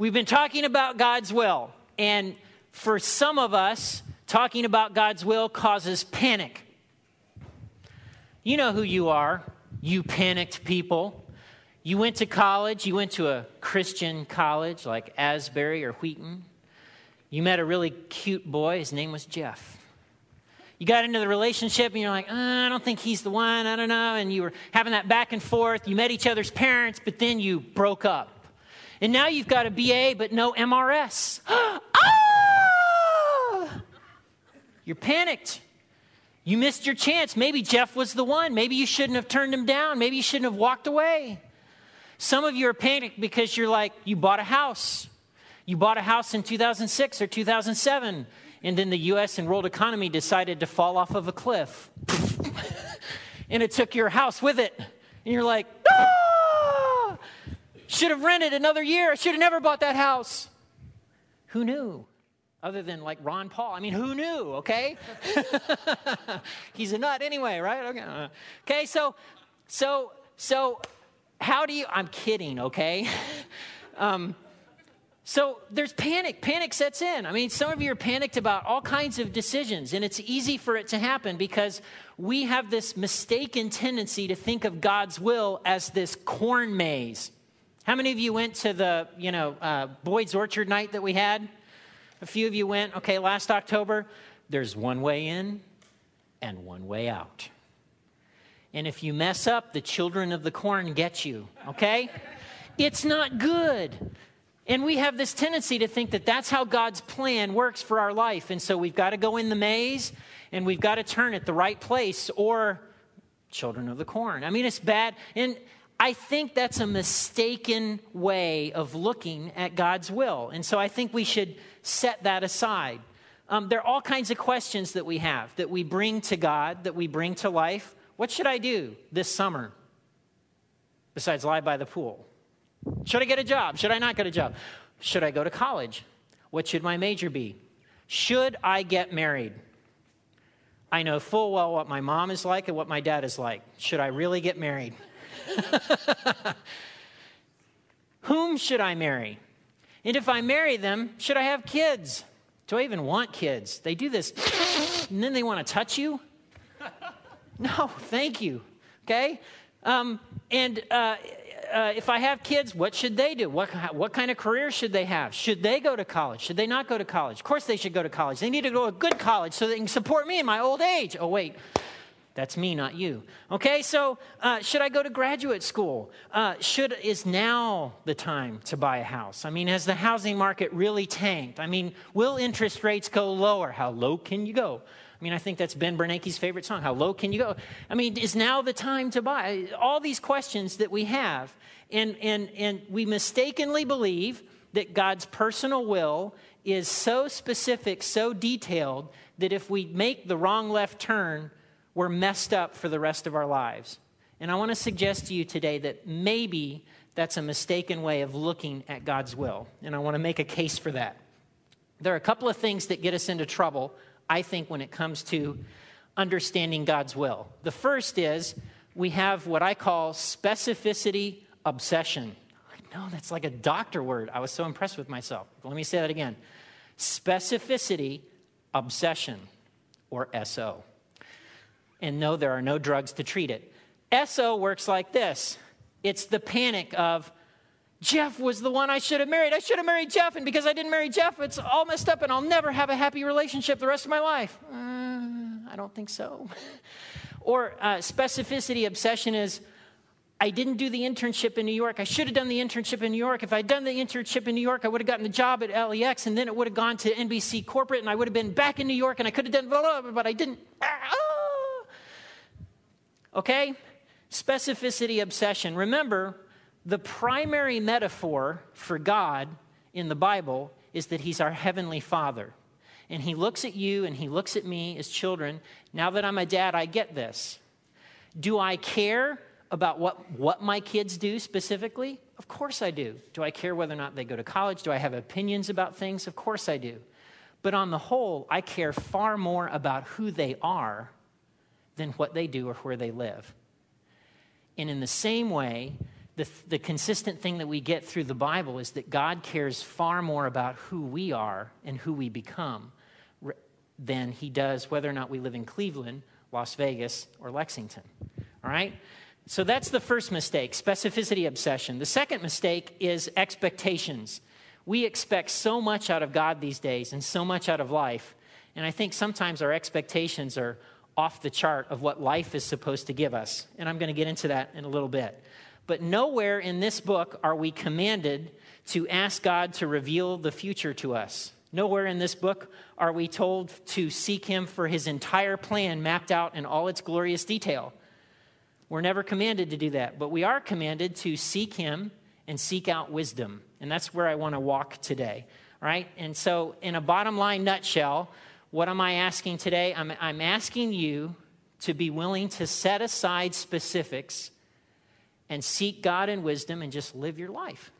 We've been talking about God's will, and for some of us, talking about God's will causes panic. You know who you are, you panicked people. You went to college, you went to a Christian college like Asbury or Wheaton. You met a really cute boy, his name was Jeff. You got into the relationship and you're like, oh, I don't think he's the one, I don't know. And you were having that back and forth. You met each other's parents, but then you broke up. And now you've got a BA, but no MRS. ah! You're panicked. You missed your chance. Maybe Jeff was the one. Maybe you shouldn't have turned him down. Maybe you shouldn't have walked away. Some of you are panicked because you're like, you bought a house. You bought a house in 2006 or 2007, and then the US and world economy decided to fall off of a cliff. and it took your house with it. And you're like, ah! Should have rented another year. I should have never bought that house. Who knew? Other than like Ron Paul. I mean, who knew, okay? He's a nut anyway, right? Okay. Okay, so so so how do you I'm kidding, okay? um, so there's panic. Panic sets in. I mean, some of you are panicked about all kinds of decisions, and it's easy for it to happen because we have this mistaken tendency to think of God's will as this corn maze. How many of you went to the, you know, uh, Boyd's Orchard night that we had? A few of you went, okay, last October. There's one way in and one way out. And if you mess up, the children of the corn get you, okay? It's not good. And we have this tendency to think that that's how God's plan works for our life. And so we've got to go in the maze and we've got to turn at the right place or children of the corn. I mean, it's bad. And I think that's a mistaken way of looking at God's will. And so I think we should set that aside. Um, there are all kinds of questions that we have that we bring to God, that we bring to life. What should I do this summer besides lie by the pool? Should I get a job? Should I not get a job? Should I go to college? What should my major be? Should I get married? I know full well what my mom is like and what my dad is like. Should I really get married? Whom should I marry? And if I marry them, should I have kids? Do I even want kids? They do this, and then they want to touch you? No, thank you. Okay? Um, and uh, uh, if I have kids, what should they do? What, what kind of career should they have? Should they go to college? Should they not go to college? Of course, they should go to college. They need to go to a good college so they can support me in my old age. Oh, wait. That's me, not you. Okay, so uh, should I go to graduate school? Uh, should is now the time to buy a house? I mean, has the housing market really tanked? I mean, will interest rates go lower? How low can you go? I mean, I think that's Ben Bernanke's favorite song. How low can you go? I mean, is now the time to buy? All these questions that we have, and and and we mistakenly believe that God's personal will is so specific, so detailed that if we make the wrong left turn we're messed up for the rest of our lives. And I want to suggest to you today that maybe that's a mistaken way of looking at God's will. And I want to make a case for that. There are a couple of things that get us into trouble, I think, when it comes to understanding God's will. The first is we have what I call specificity obsession. Know that's like a doctor word. I was so impressed with myself. Let me say that again specificity obsession, or SO and no, there are no drugs to treat it. SO works like this it's the panic of, Jeff was the one I should have married. I should have married Jeff, and because I didn't marry Jeff, it's all messed up, and I'll never have a happy relationship the rest of my life. Uh, I don't think so. or uh, specificity obsession is, I didn't do the internship in New York. I should have done the internship in New York. If I'd done the internship in New York, I would have gotten the job at LEX, and then it would have gone to NBC corporate, and I would have been back in New York, and I could have done blah, blah, blah but I didn't. Ah! Okay? Specificity obsession. Remember, the primary metaphor for God in the Bible is that He's our Heavenly Father. And He looks at you and He looks at me as children. Now that I'm a dad, I get this. Do I care about what, what my kids do specifically? Of course I do. Do I care whether or not they go to college? Do I have opinions about things? Of course I do. But on the whole, I care far more about who they are than what they do or where they live. And in the same way, the, the consistent thing that we get through the Bible is that God cares far more about who we are and who we become than he does whether or not we live in Cleveland, Las Vegas, or Lexington. All right? So that's the first mistake specificity obsession. The second mistake is expectations. We expect so much out of God these days and so much out of life. And I think sometimes our expectations are off the chart of what life is supposed to give us. And I'm going to get into that in a little bit. But nowhere in this book are we commanded to ask God to reveal the future to us. Nowhere in this book are we told to seek Him for His entire plan mapped out in all its glorious detail. We're never commanded to do that, but we are commanded to seek Him and seek out wisdom. And that's where I want to walk today. Right? And so, in a bottom line nutshell, what am I asking today? I'm, I'm asking you to be willing to set aside specifics and seek God in wisdom and just live your life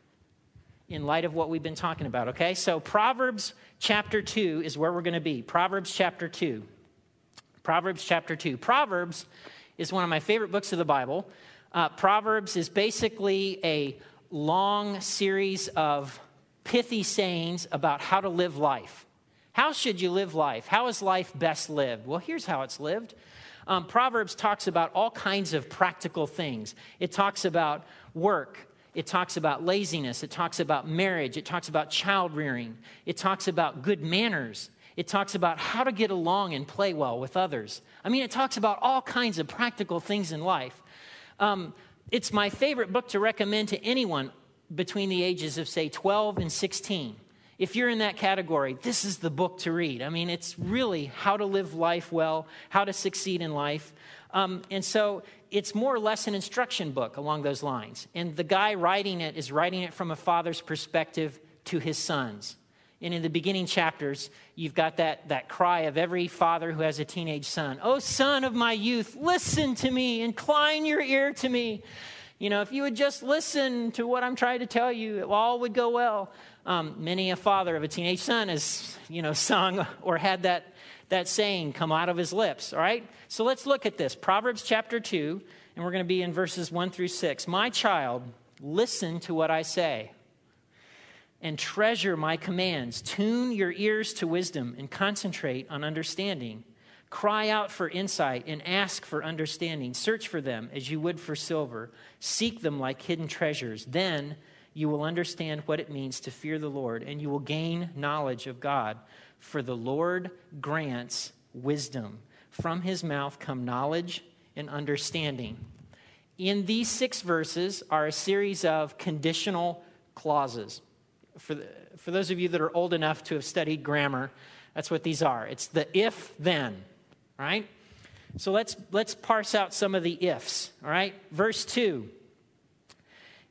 in light of what we've been talking about, okay? So, Proverbs chapter 2 is where we're going to be. Proverbs chapter 2. Proverbs chapter 2. Proverbs is one of my favorite books of the Bible. Uh, Proverbs is basically a long series of pithy sayings about how to live life. How should you live life? How is life best lived? Well, here's how it's lived um, Proverbs talks about all kinds of practical things. It talks about work, it talks about laziness, it talks about marriage, it talks about child rearing, it talks about good manners. It talks about how to get along and play well with others. I mean, it talks about all kinds of practical things in life. Um, it's my favorite book to recommend to anyone between the ages of, say, 12 and 16 if you're in that category, this is the book to read. I mean, it's really how to live life well, how to succeed in life. Um, and so it's more or less an instruction book along those lines. And the guy writing it is writing it from a father's perspective to his sons. And in the beginning chapters, you've got that, that cry of every father who has a teenage son Oh, son of my youth, listen to me, incline your ear to me. You know, if you would just listen to what I'm trying to tell you, all would go well. Um, many a father of a teenage son has, you know, sung or had that, that saying come out of his lips, all right? So let's look at this. Proverbs chapter 2, and we're going to be in verses 1 through 6. My child, listen to what I say and treasure my commands. Tune your ears to wisdom and concentrate on understanding. Cry out for insight and ask for understanding. Search for them as you would for silver. Seek them like hidden treasures. Then you will understand what it means to fear the Lord, and you will gain knowledge of God. For the Lord grants wisdom. From his mouth come knowledge and understanding. In these six verses are a series of conditional clauses. For, the, for those of you that are old enough to have studied grammar, that's what these are. It's the if then, right? So let's, let's parse out some of the ifs, all right? Verse 2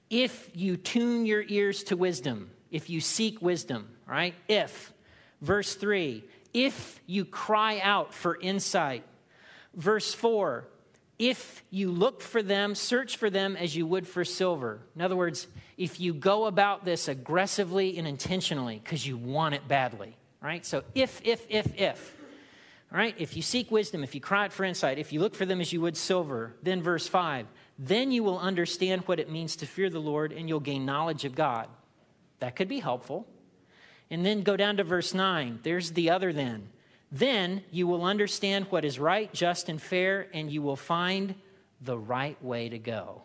if you tune your ears to wisdom, if you seek wisdom, right? If. Verse 3, if you cry out for insight. Verse 4, if you look for them, search for them as you would for silver. In other words, if you go about this aggressively and intentionally because you want it badly, right? So if, if, if, if. All right, if you seek wisdom, if you cry out for insight, if you look for them as you would silver, then verse 5, then you will understand what it means to fear the Lord and you'll gain knowledge of God. That could be helpful. And then go down to verse 9. There's the other then. Then you will understand what is right, just, and fair, and you will find the right way to go.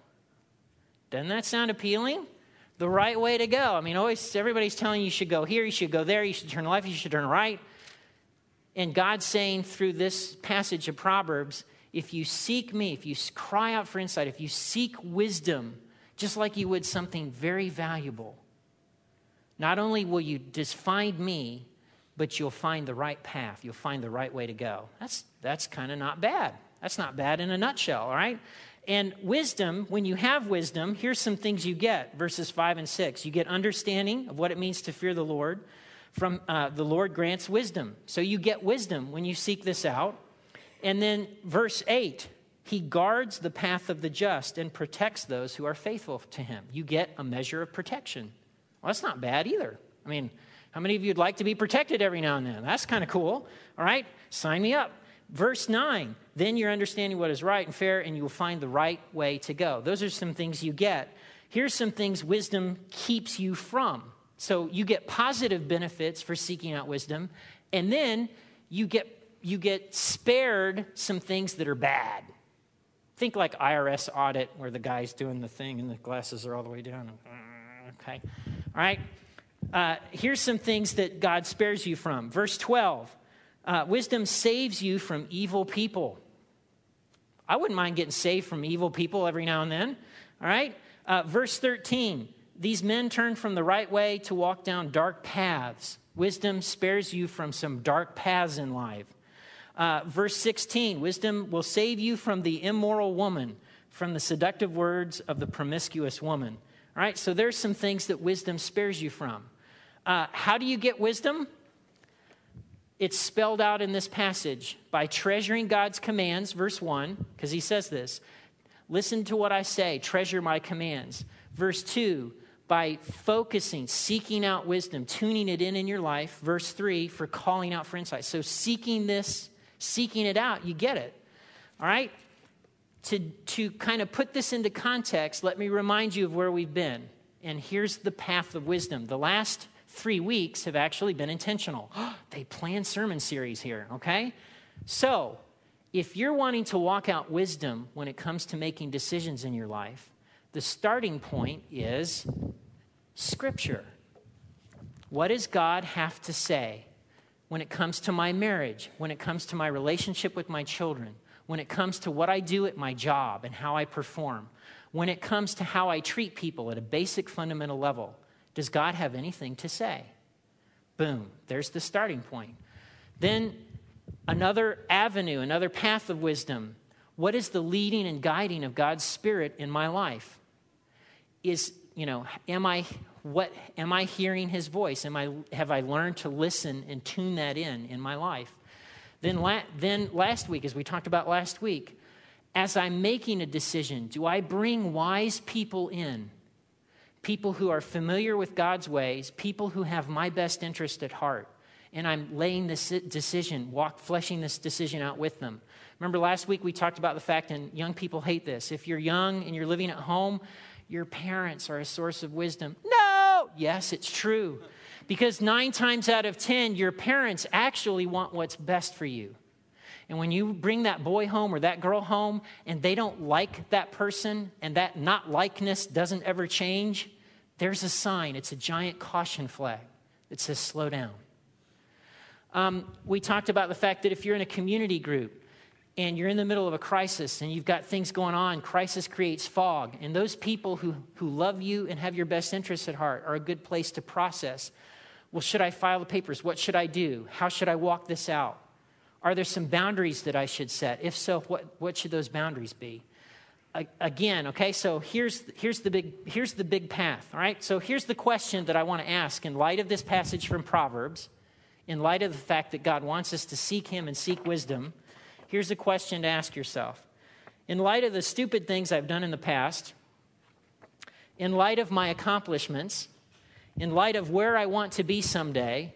Doesn't that sound appealing? The right way to go. I mean, always everybody's telling you you should go here, you should go there, you should turn left, you should turn right. And God's saying through this passage of Proverbs, if you seek me, if you cry out for insight, if you seek wisdom, just like you would something very valuable, not only will you just find me, but you'll find the right path. You'll find the right way to go. That's, that's kind of not bad. That's not bad in a nutshell, all right? And wisdom, when you have wisdom, here's some things you get verses 5 and 6. You get understanding of what it means to fear the Lord. From uh, the Lord grants wisdom. So you get wisdom when you seek this out. And then verse 8 he guards the path of the just and protects those who are faithful to him. You get a measure of protection. Well, that's not bad either. I mean, how many of you would like to be protected every now and then? That's kind of cool. All right, sign me up. Verse 9, then you're understanding what is right and fair, and you will find the right way to go. Those are some things you get. here's some things wisdom keeps you from. So you get positive benefits for seeking out wisdom, and then you get you get spared some things that are bad. Think like IRS audit, where the guy's doing the thing and the glasses are all the way down. Okay, all right. Uh, here's some things that God spares you from. Verse 12 uh, Wisdom saves you from evil people. I wouldn't mind getting saved from evil people every now and then. All right. Uh, verse 13 These men turn from the right way to walk down dark paths. Wisdom spares you from some dark paths in life. Uh, verse 16 Wisdom will save you from the immoral woman, from the seductive words of the promiscuous woman. All right, so there's some things that wisdom spares you from. Uh, how do you get wisdom? It's spelled out in this passage by treasuring God's commands, verse 1, because he says this Listen to what I say, treasure my commands. Verse 2, by focusing, seeking out wisdom, tuning it in in your life. Verse 3, for calling out for insight. So, seeking this, seeking it out, you get it. All right? To, to kind of put this into context, let me remind you of where we've been. And here's the path of wisdom. The last three weeks have actually been intentional. they planned sermon series here, okay? So, if you're wanting to walk out wisdom when it comes to making decisions in your life, the starting point is Scripture. What does God have to say when it comes to my marriage, when it comes to my relationship with my children, when it comes to what I do at my job and how I perform, when it comes to how I treat people at a basic fundamental level, does God have anything to say? Boom, there's the starting point. Then another avenue, another path of wisdom. What is the leading and guiding of God's Spirit in my life? Is, you know, am I what am I hearing his voice? Am I have I learned to listen and tune that in in my life? Then, la- then last week, as we talked about last week, as I'm making a decision, do I bring wise people in? People who are familiar with God's ways, people who have my best interest at heart. And I'm laying this decision, walk, fleshing this decision out with them. Remember last week we talked about the fact, and young people hate this. If you're young and you're living at home, your parents are a source of wisdom. No! Yes, it's true. Because nine times out of 10, your parents actually want what's best for you. And when you bring that boy home or that girl home and they don't like that person and that not likeness doesn't ever change, there's a sign. It's a giant caution flag that says, slow down. Um, we talked about the fact that if you're in a community group and you're in the middle of a crisis and you've got things going on, crisis creates fog. And those people who, who love you and have your best interests at heart are a good place to process well, should I file the papers? What should I do? How should I walk this out? Are there some boundaries that I should set? If so, what, what should those boundaries be? again, okay, so here's, here's, the big, here's the big path, all right? So here's the question that I want to ask in light of this passage from Proverbs, in light of the fact that God wants us to seek Him and seek wisdom. Here's a question to ask yourself. In light of the stupid things I've done in the past, in light of my accomplishments, in light of where I want to be someday,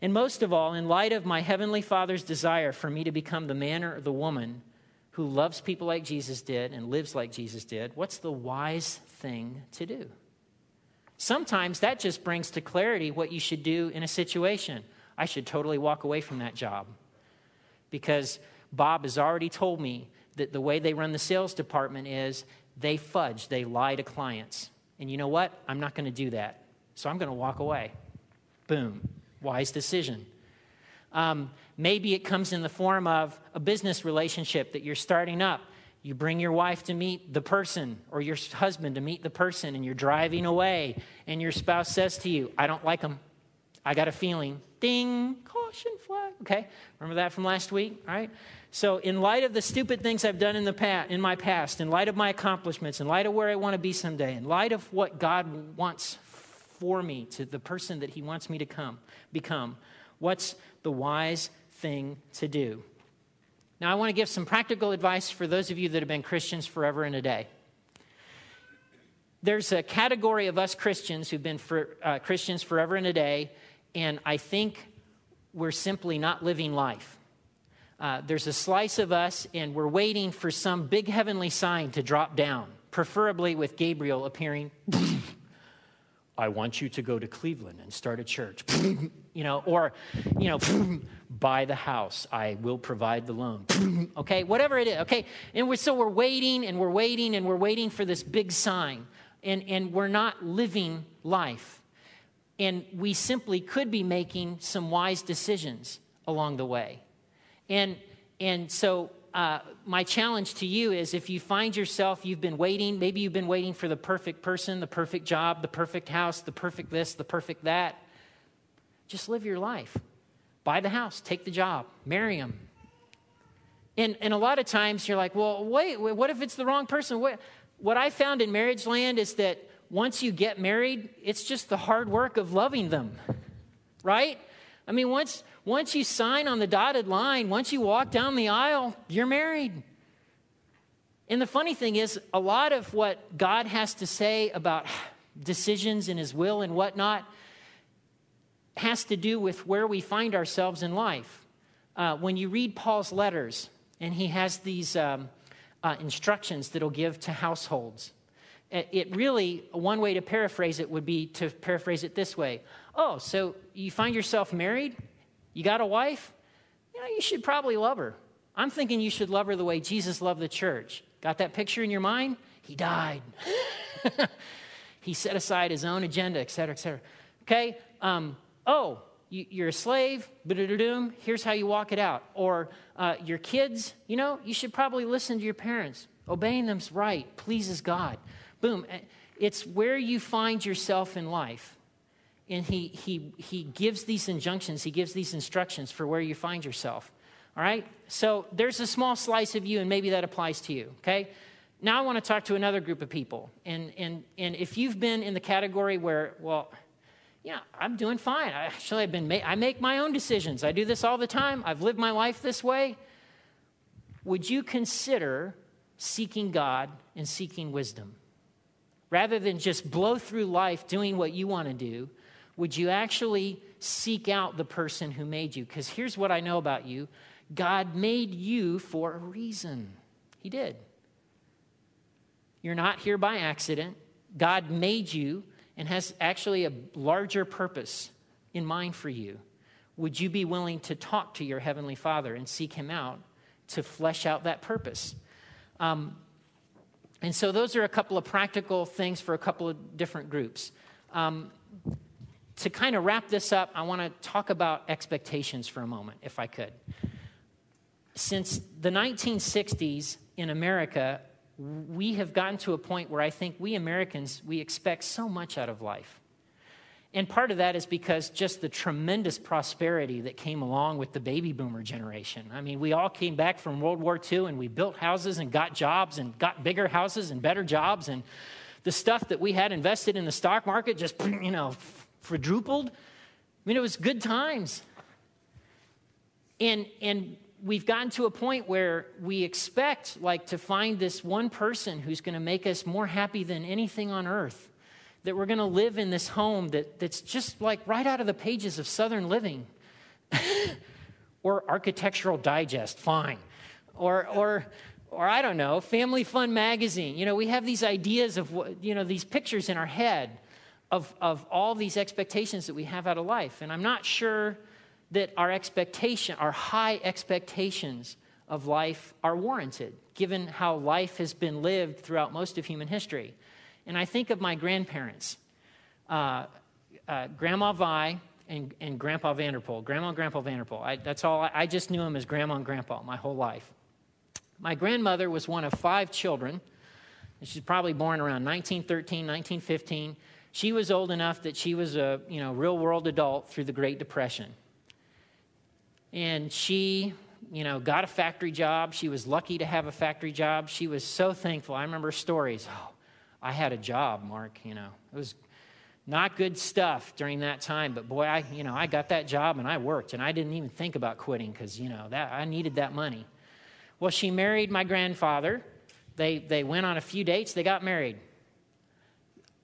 and most of all, in light of my Heavenly Father's desire for me to become the man or the woman who loves people like Jesus did and lives like Jesus did, what's the wise thing to do? Sometimes that just brings to clarity what you should do in a situation. I should totally walk away from that job because Bob has already told me that the way they run the sales department is they fudge, they lie to clients. And you know what? I'm not going to do that. So I'm going to walk away. Boom. Wise decision. Um, maybe it comes in the form of a business relationship that you're starting up. You bring your wife to meet the person or your husband to meet the person, and you're driving away, and your spouse says to you, I don't like them. I got a feeling. Ding, caution flag. Okay, remember that from last week? All right. So, in light of the stupid things I've done in, the past, in my past, in light of my accomplishments, in light of where I want to be someday, in light of what God wants for me to the person that He wants me to come, become? What's the wise thing to do? Now, I want to give some practical advice for those of you that have been Christians forever and a day. There's a category of us Christians who've been for, uh, Christians forever and a day, and I think we're simply not living life. Uh, there's a slice of us, and we're waiting for some big heavenly sign to drop down preferably with Gabriel appearing. I want you to go to Cleveland and start a church. you know, or, you know, buy the house. I will provide the loan. okay, whatever it is. Okay, and we're, so we're waiting and we're waiting and we're waiting for this big sign. And, and we're not living life. And we simply could be making some wise decisions along the way. And, and so uh, my challenge to you is if you find yourself, you've been waiting, maybe you've been waiting for the perfect person, the perfect job, the perfect house, the perfect this, the perfect that, just live your life. Buy the house, take the job, marry him. And, and a lot of times you're like, well, wait, what if it's the wrong person? What, what I found in marriage land is that once you get married, it's just the hard work of loving them, right? I mean, once, once you sign on the dotted line, once you walk down the aisle, you're married. And the funny thing is, a lot of what God has to say about decisions and His will and whatnot has to do with where we find ourselves in life. Uh, when you read Paul's letters, and he has these um, uh, instructions that he'll give to households, it really, one way to paraphrase it would be to paraphrase it this way Oh, so you find yourself married? You got a wife? You know, you should probably love her. I'm thinking you should love her the way Jesus loved the church. Got that picture in your mind? He died. he set aside his own agenda, et cetera, et cetera. Okay? Um, oh, you, are a slave, here's how you walk it out. Or uh, your kids, you know, you should probably listen to your parents. Obeying them's right, pleases God. Boom. Eh, it's where you find yourself in life and he, he, he gives these injunctions, he gives these instructions for where you find yourself. All right? So there's a small slice of you, and maybe that applies to you, okay? Now I want to talk to another group of people. And, and, and if you've been in the category where, well, yeah, I'm doing fine. I actually, I've been ma- I make my own decisions. I do this all the time. I've lived my life this way. Would you consider seeking God and seeking wisdom? Rather than just blow through life doing what you want to do, would you actually seek out the person who made you? Because here's what I know about you God made you for a reason. He did. You're not here by accident. God made you and has actually a larger purpose in mind for you. Would you be willing to talk to your Heavenly Father and seek Him out to flesh out that purpose? Um, and so, those are a couple of practical things for a couple of different groups. Um, to kind of wrap this up, I want to talk about expectations for a moment, if I could. Since the 1960s in America, we have gotten to a point where I think we Americans, we expect so much out of life. And part of that is because just the tremendous prosperity that came along with the baby boomer generation. I mean, we all came back from World War II and we built houses and got jobs and got bigger houses and better jobs. And the stuff that we had invested in the stock market just, you know, quadrupled. I mean, it was good times. And, and we've gotten to a point where we expect like to find this one person who's going to make us more happy than anything on earth that we're going to live in this home that, that's just like right out of the pages of southern living or architectural digest fine or or or i don't know family fun magazine you know we have these ideas of what you know these pictures in our head of, of all these expectations that we have out of life. And I'm not sure that our expectation, our high expectations of life are warranted, given how life has been lived throughout most of human history. And I think of my grandparents, uh, uh, Grandma Vi and, and Grandpa Vanderpool, Grandma and Grandpa Vanderpool. I, that's all, I, I just knew them as Grandma and Grandpa my whole life. My grandmother was one of five children. She's probably born around 1913, 1915. She was old enough that she was a you know, real world adult through the Great Depression. And she, you know, got a factory job. She was lucky to have a factory job. She was so thankful. I remember stories. Oh, I had a job, Mark, you know. It was not good stuff during that time, but boy, I, you know, I got that job and I worked and I didn't even think about quitting because, you know, that I needed that money. Well, she married my grandfather. They, they went on a few dates, they got married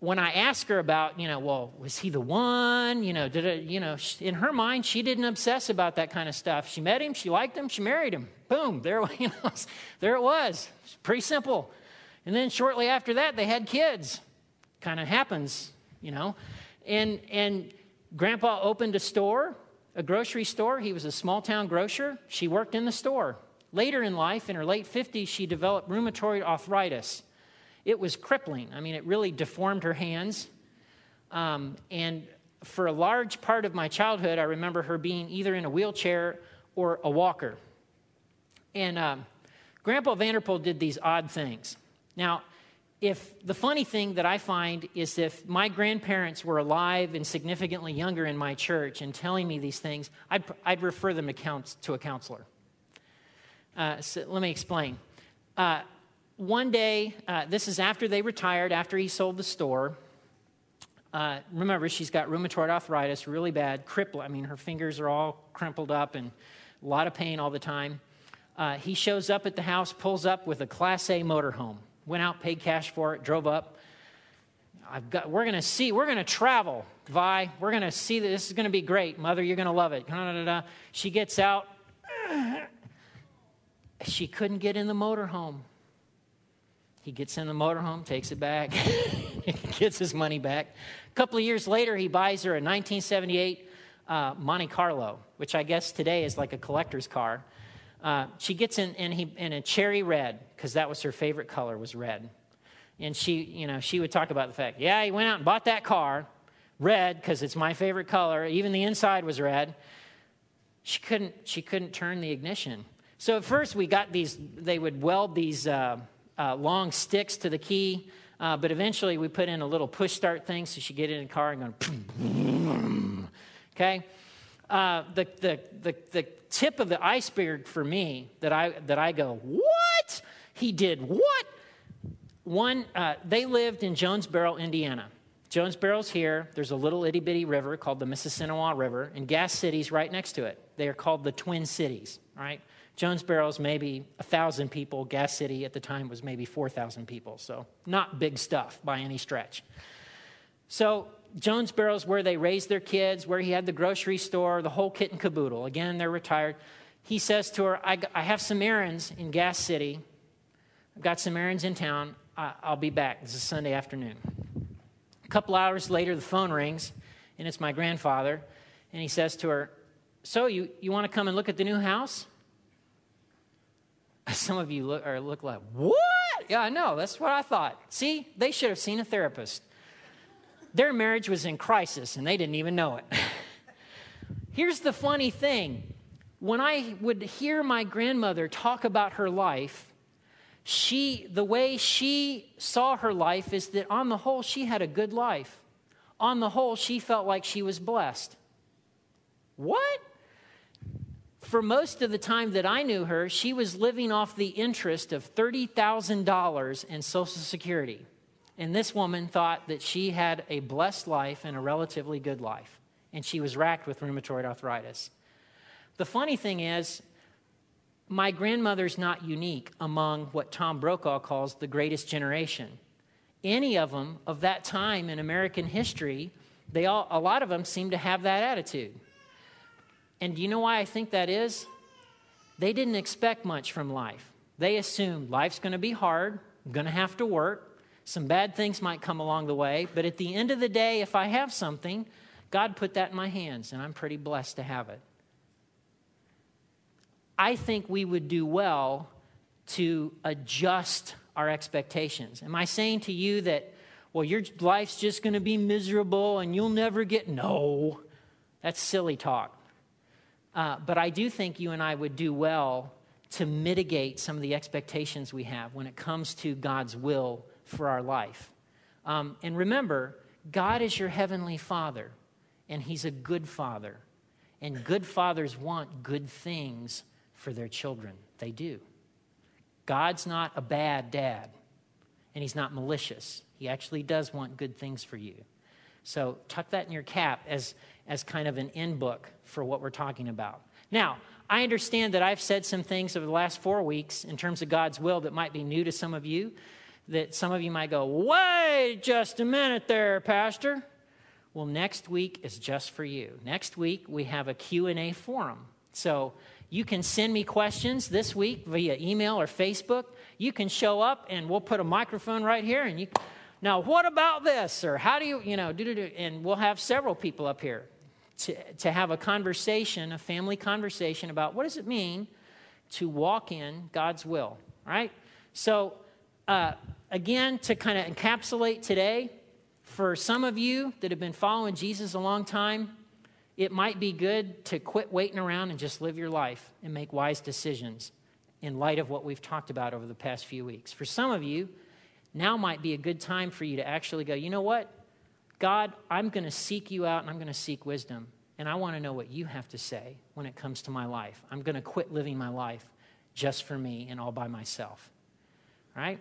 when I ask her about, you know, well, was he the one? You know, did it, you know, in her mind, she didn't obsess about that kind of stuff. She met him, she liked him, she married him. Boom, there, you know, there it was. Pretty simple. And then shortly after that, they had kids. Kind of happens, you know. And, and grandpa opened a store, a grocery store. He was a small town grocer. She worked in the store. Later in life, in her late 50s, she developed rheumatoid arthritis. It was crippling. I mean, it really deformed her hands. Um, and for a large part of my childhood, I remember her being either in a wheelchair or a walker. And um, Grandpa Vanderpool did these odd things. Now, if the funny thing that I find is if my grandparents were alive and significantly younger in my church and telling me these things, I'd, I'd refer them to, to a counselor. Uh, so let me explain. Uh, one day, uh, this is after they retired, after he sold the store. Uh, remember, she's got rheumatoid arthritis, really bad, cripple. I mean, her fingers are all crumpled up and a lot of pain all the time. Uh, he shows up at the house, pulls up with a Class A motorhome. Went out, paid cash for it, drove up. I've got, we're going to see, we're going to travel, Vi. We're going to see that this is going to be great. Mother, you're going to love it. She gets out. She couldn't get in the motorhome. He gets in the motorhome, takes it back, gets his money back. A couple of years later, he buys her a 1978 uh, Monte Carlo, which I guess today is like a collector's car. Uh, she gets in, in, he, in a cherry red because that was her favorite color was red. And she you know she would talk about the fact yeah he went out and bought that car red because it's my favorite color even the inside was red. She couldn't she couldn't turn the ignition. So at first we got these they would weld these uh, uh, long sticks to the key uh, but eventually we put in a little push start thing so she get in the car and go okay uh, the, the, the, the tip of the iceberg for me that I, that I go, what? He did what? One, uh, they lived in Jonesboro, Indiana. Jonesboro's here. There's a little itty bitty river called the Mississinewa River, and Gas City's right next to it. They are called the Twin Cities, right? Jonesboro's maybe 1,000 people. Gas City at the time was maybe 4,000 people, so not big stuff by any stretch. So Jonesboro's where they raised their kids, where he had the grocery store, the whole kit and caboodle. Again, they're retired. He says to her, I, I have some errands in Gas City. I've got some errands in town. I, I'll be back. This is Sunday afternoon. A couple hours later, the phone rings, and it's my grandfather. And he says to her, So, you, you want to come and look at the new house? Some of you look, or look like, What? Yeah, I know. That's what I thought. See, they should have seen a therapist. Their marriage was in crisis and they didn't even know it. Here's the funny thing when I would hear my grandmother talk about her life, she, the way she saw her life is that on the whole, she had a good life. On the whole, she felt like she was blessed. What? For most of the time that I knew her, she was living off the interest of $30,000 in Social Security. And this woman thought that she had a blessed life and a relatively good life. And she was racked with rheumatoid arthritis. The funny thing is, my grandmother's not unique among what Tom Brokaw calls the greatest generation. Any of them of that time in American history, they all, a lot of them seem to have that attitude. And do you know why I think that is? They didn't expect much from life. They assumed life's going to be hard, going to have to work, some bad things might come along the way, but at the end of the day, if I have something, God put that in my hands, and I'm pretty blessed to have it. I think we would do well to adjust our expectations. Am I saying to you that, well, your life's just going to be miserable and you'll never get. No, that's silly talk. Uh, but I do think you and I would do well to mitigate some of the expectations we have when it comes to God's will for our life. Um, and remember, God is your heavenly Father, and He's a good Father. And good fathers want good things for their children. They do. God's not a bad dad, and He's not malicious. He actually does want good things for you. So tuck that in your cap as, as kind of an in book for what we're talking about. Now, I understand that I've said some things over the last four weeks in terms of God's will that might be new to some of you that some of you might go, wait just a minute there, Pastor. Well, next week is just for you. Next week, we have a Q&A forum. So You can send me questions this week via email or Facebook. You can show up and we'll put a microphone right here and you now what about this or how do you you know do, do, and we'll have several people up here to, to have a conversation a family conversation about what does it mean to walk in god's will right so uh, again to kind of encapsulate today for some of you that have been following jesus a long time it might be good to quit waiting around and just live your life and make wise decisions in light of what we've talked about over the past few weeks. For some of you, now might be a good time for you to actually go, you know what? God, I'm going to seek you out and I'm going to seek wisdom. And I want to know what you have to say when it comes to my life. I'm going to quit living my life just for me and all by myself. Right?